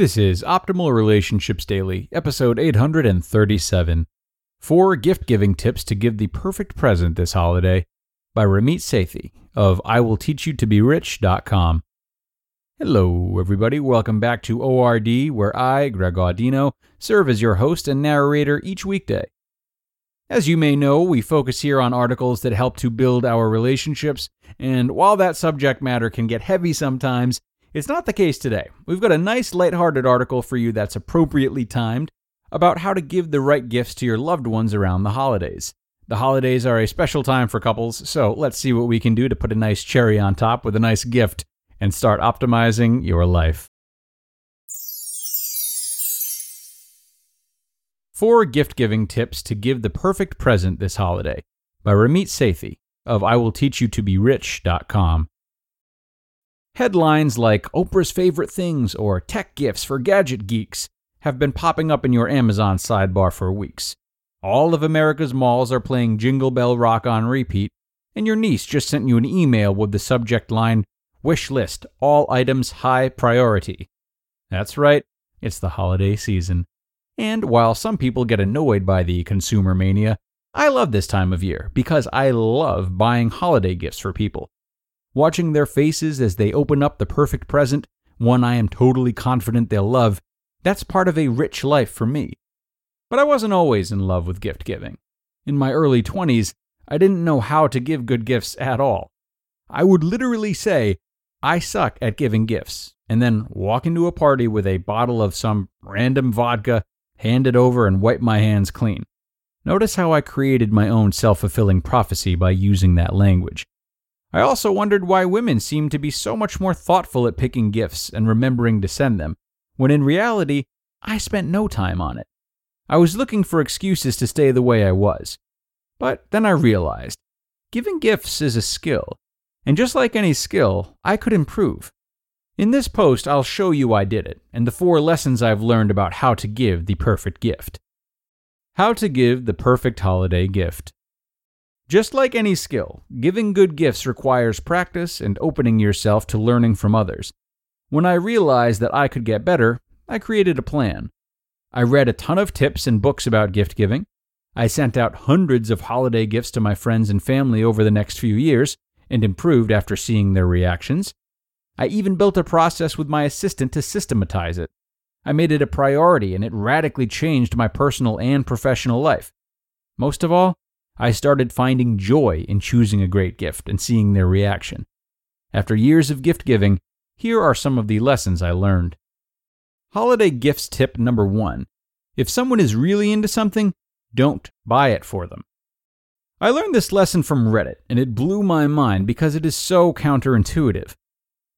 This is Optimal Relationships Daily, episode 837. Four gift giving tips to give the perfect present this holiday by Ramit Sethi of IWillTeachYouToBeRich.com. Hello, everybody. Welcome back to ORD, where I, Greg Audino, serve as your host and narrator each weekday. As you may know, we focus here on articles that help to build our relationships, and while that subject matter can get heavy sometimes, it's not the case today. We've got a nice lighthearted article for you that's appropriately timed about how to give the right gifts to your loved ones around the holidays. The holidays are a special time for couples, so let's see what we can do to put a nice cherry on top with a nice gift and start optimizing your life. Four gift giving tips to give the perfect present this holiday by Ramit Sethi of IWillTeachYouToBeRich.com. Headlines like Oprah's favorite things or tech gifts for gadget geeks have been popping up in your Amazon sidebar for weeks. All of America's malls are playing Jingle Bell Rock on repeat, and your niece just sent you an email with the subject line Wish list, all items high priority. That's right, it's the holiday season. And while some people get annoyed by the consumer mania, I love this time of year because I love buying holiday gifts for people. Watching their faces as they open up the perfect present, one I am totally confident they'll love, that's part of a rich life for me. But I wasn't always in love with gift giving. In my early 20s, I didn't know how to give good gifts at all. I would literally say, I suck at giving gifts, and then walk into a party with a bottle of some random vodka, hand it over, and wipe my hands clean. Notice how I created my own self fulfilling prophecy by using that language. I also wondered why women seemed to be so much more thoughtful at picking gifts and remembering to send them, when in reality, I spent no time on it. I was looking for excuses to stay the way I was. But then I realized giving gifts is a skill, and just like any skill, I could improve. In this post, I'll show you I did it, and the four lessons I've learned about how to give the perfect gift. How to give the perfect holiday gift. Just like any skill, giving good gifts requires practice and opening yourself to learning from others. When I realized that I could get better, I created a plan. I read a ton of tips and books about gift giving. I sent out hundreds of holiday gifts to my friends and family over the next few years and improved after seeing their reactions. I even built a process with my assistant to systematize it. I made it a priority and it radically changed my personal and professional life. Most of all, I started finding joy in choosing a great gift and seeing their reaction. After years of gift giving, here are some of the lessons I learned. Holiday gifts tip number one if someone is really into something, don't buy it for them. I learned this lesson from Reddit, and it blew my mind because it is so counterintuitive.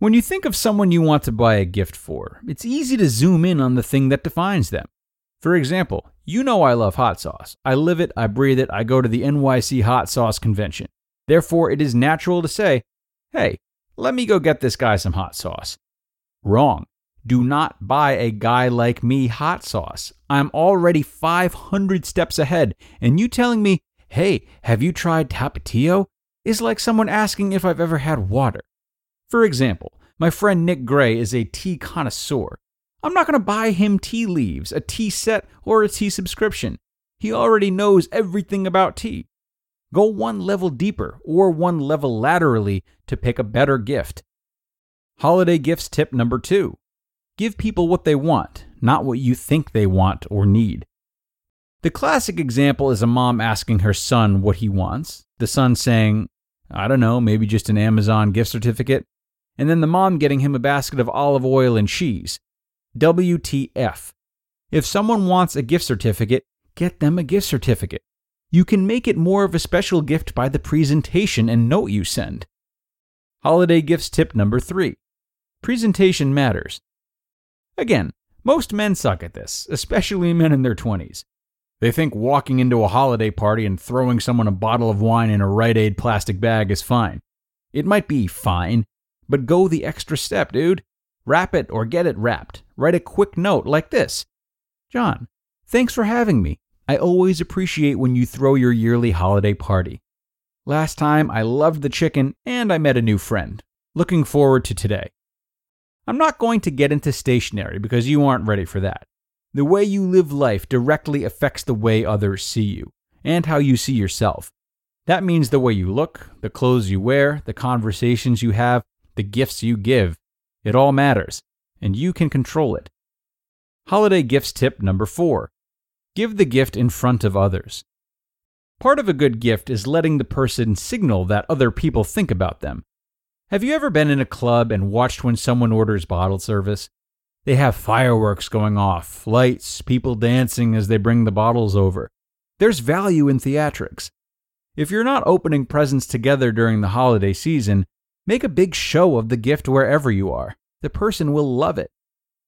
When you think of someone you want to buy a gift for, it's easy to zoom in on the thing that defines them. For example, you know I love hot sauce. I live it, I breathe it, I go to the NYC hot sauce convention. Therefore, it is natural to say, hey, let me go get this guy some hot sauce. Wrong. Do not buy a guy like me hot sauce. I'm already 500 steps ahead, and you telling me, hey, have you tried Tapatio? is like someone asking if I've ever had water. For example, my friend Nick Gray is a tea connoisseur. I'm not going to buy him tea leaves, a tea set, or a tea subscription. He already knows everything about tea. Go one level deeper or one level laterally to pick a better gift. Holiday gifts tip number two give people what they want, not what you think they want or need. The classic example is a mom asking her son what he wants, the son saying, I don't know, maybe just an Amazon gift certificate, and then the mom getting him a basket of olive oil and cheese. WTF. If someone wants a gift certificate, get them a gift certificate. You can make it more of a special gift by the presentation and note you send. Holiday gifts tip number three presentation matters. Again, most men suck at this, especially men in their 20s. They think walking into a holiday party and throwing someone a bottle of wine in a Rite Aid plastic bag is fine. It might be fine, but go the extra step, dude. Wrap it or get it wrapped. Write a quick note like this John, thanks for having me. I always appreciate when you throw your yearly holiday party. Last time I loved the chicken and I met a new friend. Looking forward to today. I'm not going to get into stationery because you aren't ready for that. The way you live life directly affects the way others see you and how you see yourself. That means the way you look, the clothes you wear, the conversations you have, the gifts you give. It all matters, and you can control it. Holiday gifts tip number four give the gift in front of others. Part of a good gift is letting the person signal that other people think about them. Have you ever been in a club and watched when someone orders bottle service? They have fireworks going off, lights, people dancing as they bring the bottles over. There's value in theatrics. If you're not opening presents together during the holiday season, make a big show of the gift wherever you are. The person will love it.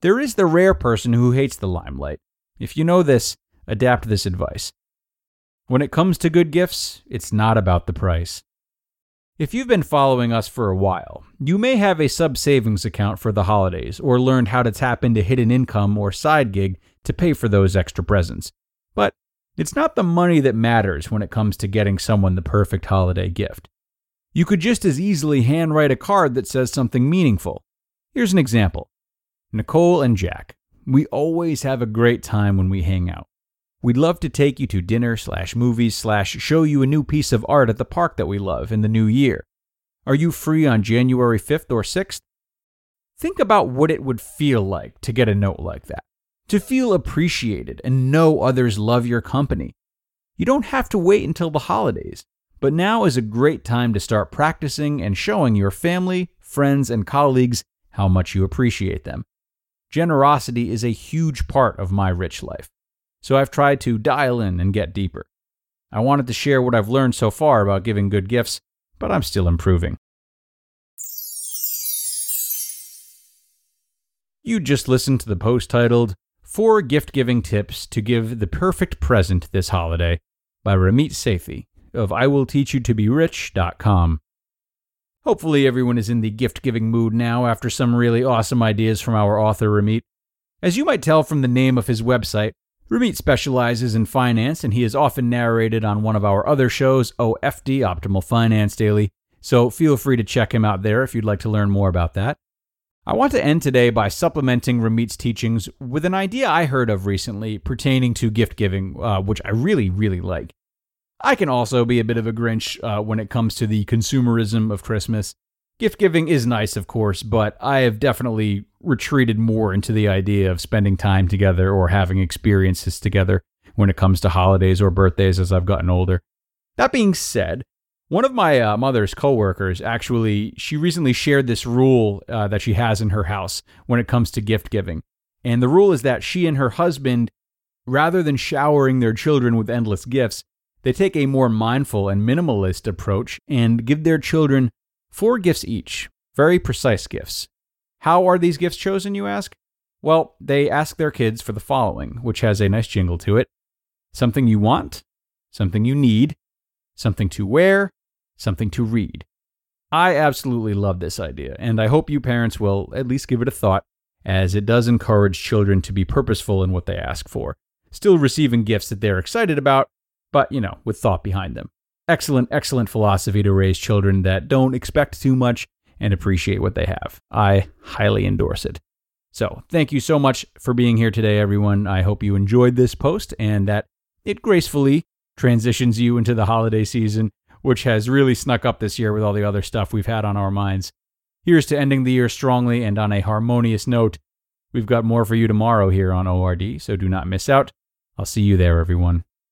There is the rare person who hates the limelight. If you know this, adapt this advice. When it comes to good gifts, it's not about the price. If you've been following us for a while, you may have a sub savings account for the holidays or learned how to tap into hidden income or side gig to pay for those extra presents. But it's not the money that matters when it comes to getting someone the perfect holiday gift. You could just as easily handwrite a card that says something meaningful. Here's an example Nicole and Jack. We always have a great time when we hang out. We'd love to take you to dinner slash movies slash show you a new piece of art at the park that we love in the new year. Are you free on January 5th or 6th? Think about what it would feel like to get a note like that. To feel appreciated and know others love your company. You don't have to wait until the holidays, but now is a great time to start practicing and showing your family, friends, and colleagues how much you appreciate them. Generosity is a huge part of my rich life, so I've tried to dial in and get deeper. I wanted to share what I've learned so far about giving good gifts, but I'm still improving. You just listened to the post titled Four Gift Giving Tips to Give the Perfect Present This Holiday by Ramit Sethi of IWillTeachYouToBeRich.com. Hopefully, everyone is in the gift giving mood now after some really awesome ideas from our author, Ramit. As you might tell from the name of his website, Ramit specializes in finance and he is often narrated on one of our other shows, OFD, Optimal Finance Daily, so feel free to check him out there if you'd like to learn more about that. I want to end today by supplementing Ramit's teachings with an idea I heard of recently pertaining to gift giving, uh, which I really, really like. I can also be a bit of a Grinch uh, when it comes to the consumerism of Christmas. Gift giving is nice, of course, but I have definitely retreated more into the idea of spending time together or having experiences together when it comes to holidays or birthdays as I've gotten older. That being said, one of my uh, mother's coworkers actually, she recently shared this rule uh, that she has in her house when it comes to gift giving. And the rule is that she and her husband, rather than showering their children with endless gifts, they take a more mindful and minimalist approach and give their children four gifts each, very precise gifts. How are these gifts chosen, you ask? Well, they ask their kids for the following, which has a nice jingle to it something you want, something you need, something to wear, something to read. I absolutely love this idea, and I hope you parents will at least give it a thought, as it does encourage children to be purposeful in what they ask for, still receiving gifts that they're excited about, but, you know, with thought behind them. Excellent, excellent philosophy to raise children that don't expect too much and appreciate what they have. I highly endorse it. So, thank you so much for being here today, everyone. I hope you enjoyed this post and that it gracefully transitions you into the holiday season, which has really snuck up this year with all the other stuff we've had on our minds. Here's to ending the year strongly and on a harmonious note. We've got more for you tomorrow here on ORD, so do not miss out. I'll see you there, everyone